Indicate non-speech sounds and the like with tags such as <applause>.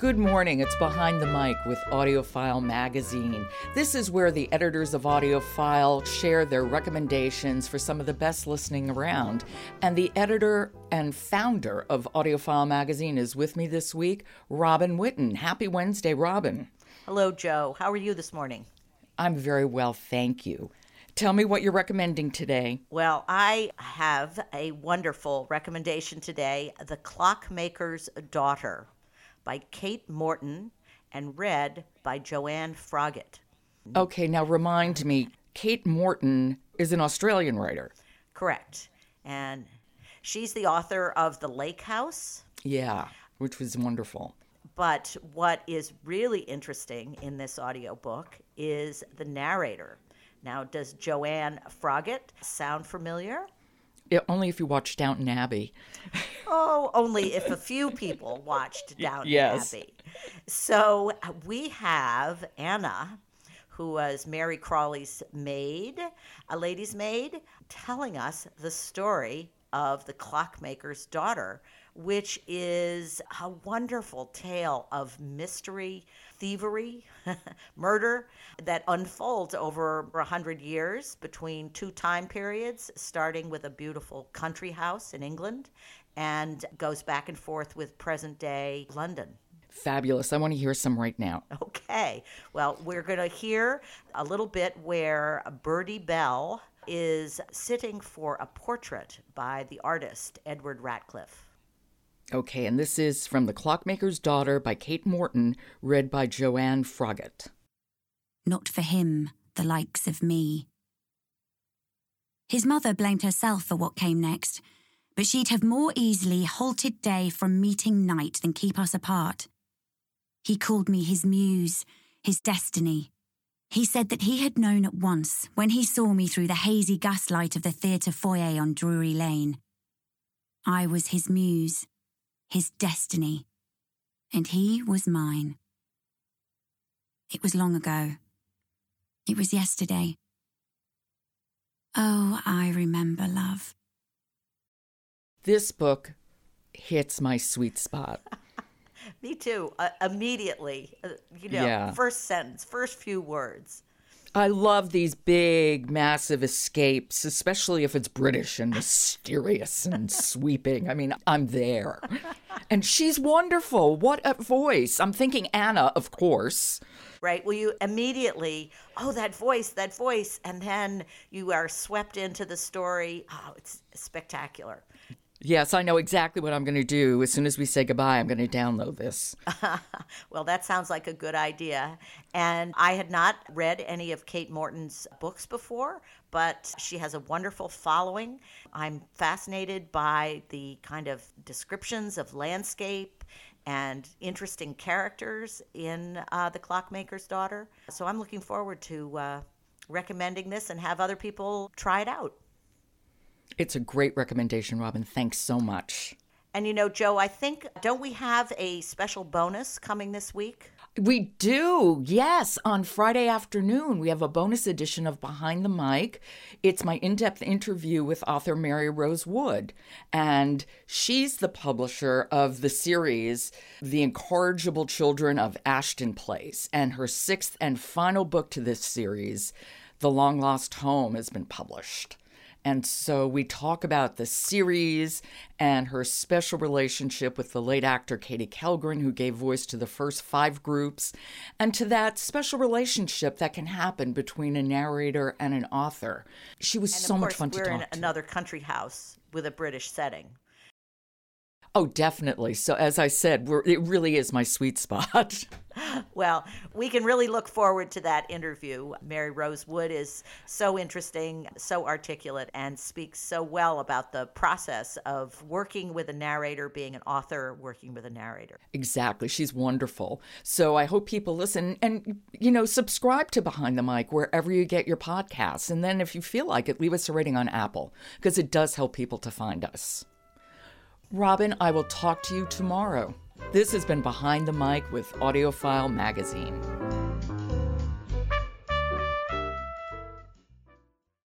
Good morning. It's Behind the Mic with AudioFile Magazine. This is where the editors of AudioFile share their recommendations for some of the best listening around. And the editor and founder of AudioFile Magazine is with me this week, Robin Whitten. Happy Wednesday, Robin. Hello, Joe. How are you this morning? I'm very well, thank you. Tell me what you're recommending today. Well, I have a wonderful recommendation today The Clockmaker's Daughter by Kate Morton and read by Joanne Froggatt. Okay, now remind me Kate Morton is an Australian writer. Correct. And she's the author of The Lake House. Yeah, which was wonderful. But what is really interesting in this audiobook is the narrator. Now, does Joanne Froggatt sound familiar? Only if you watch Downton Abbey. Oh, only if a few people watched <laughs> Downton yes. Abbey. So uh, we have Anna, who was Mary Crawley's maid, a lady's maid, telling us the story of the clockmaker's daughter, which is a wonderful tale of mystery, thievery, <laughs> murder that unfolds over a hundred years between two time periods, starting with a beautiful country house in England and goes back and forth with present day London. Fabulous. I want to hear some right now. Okay. Well, we're going to hear a little bit where Birdie Bell is sitting for a portrait by the artist Edward Radcliffe. Okay, and this is from The Clockmaker's Daughter by Kate Morton, read by Joanne Froggatt. Not for him, the likes of me. His mother blamed herself for what came next, but she'd have more easily halted day from meeting night than keep us apart. He called me his muse, his destiny. He said that he had known at once when he saw me through the hazy gaslight of the theatre foyer on Drury Lane. I was his muse, his destiny, and he was mine. It was long ago. It was yesterday. Oh, I remember love. This book hits my sweet spot. <laughs> Me too. Uh, immediately, uh, you know, Yeah. first sentence, first few words. I love these big, massive escapes, especially if it's British and mysterious and sweeping. I mean, I'm there. <laughs> And she's wonderful. What a voice. I'm thinking Anna, of course. right? Well, you immediately, oh, that voice, that voice, and then you are swept into the story. Oh, it's spectacular. Yes, I know exactly what I'm going to do. As soon as we say goodbye, I'm going to download this. <laughs> Well, that sounds like a good idea. And I had not read any of Kate Morton's books before, but she has a wonderful following. I'm fascinated by the kind of descriptions of landscape and interesting characters in uh, The Clockmaker's Daughter. So I'm looking forward to uh, recommending this and have other people try it out. It's a great recommendation, Robin. Thanks so much. And you know, Joe, I think, don't we have a special bonus coming this week? We do, yes. On Friday afternoon, we have a bonus edition of Behind the Mic. It's my in depth interview with author Maryrose Wood. And she's the publisher of the series, The Incorrigible Children of Ashton Place. And her sixth and final book to this series, The Long Lost Home, has been published. And so we talk about the series and her special relationship with the late actor Katie Kellgren, who gave voice to the first five groups, and to that special relationship that can happen between a narrator and an author. She was so much fun to we're talk in to. another country house with a British setting. Oh, definitely. So as I said, we're, it really is my sweet spot. <laughs> Well, we can really look forward to that interview. Maryrose Wood is so interesting, so articulate, and speaks so well about the process of working with a narrator, being an author, working with a narrator. Exactly. She's wonderful. So I hope people listen and, you know, subscribe to Behind the Mic wherever you get your podcasts. And then if you feel like it, leave us a rating on Apple because it does help people to find us. Robin, I will talk to you tomorrow. This has been Behind the Mic with AudioFile Magazine.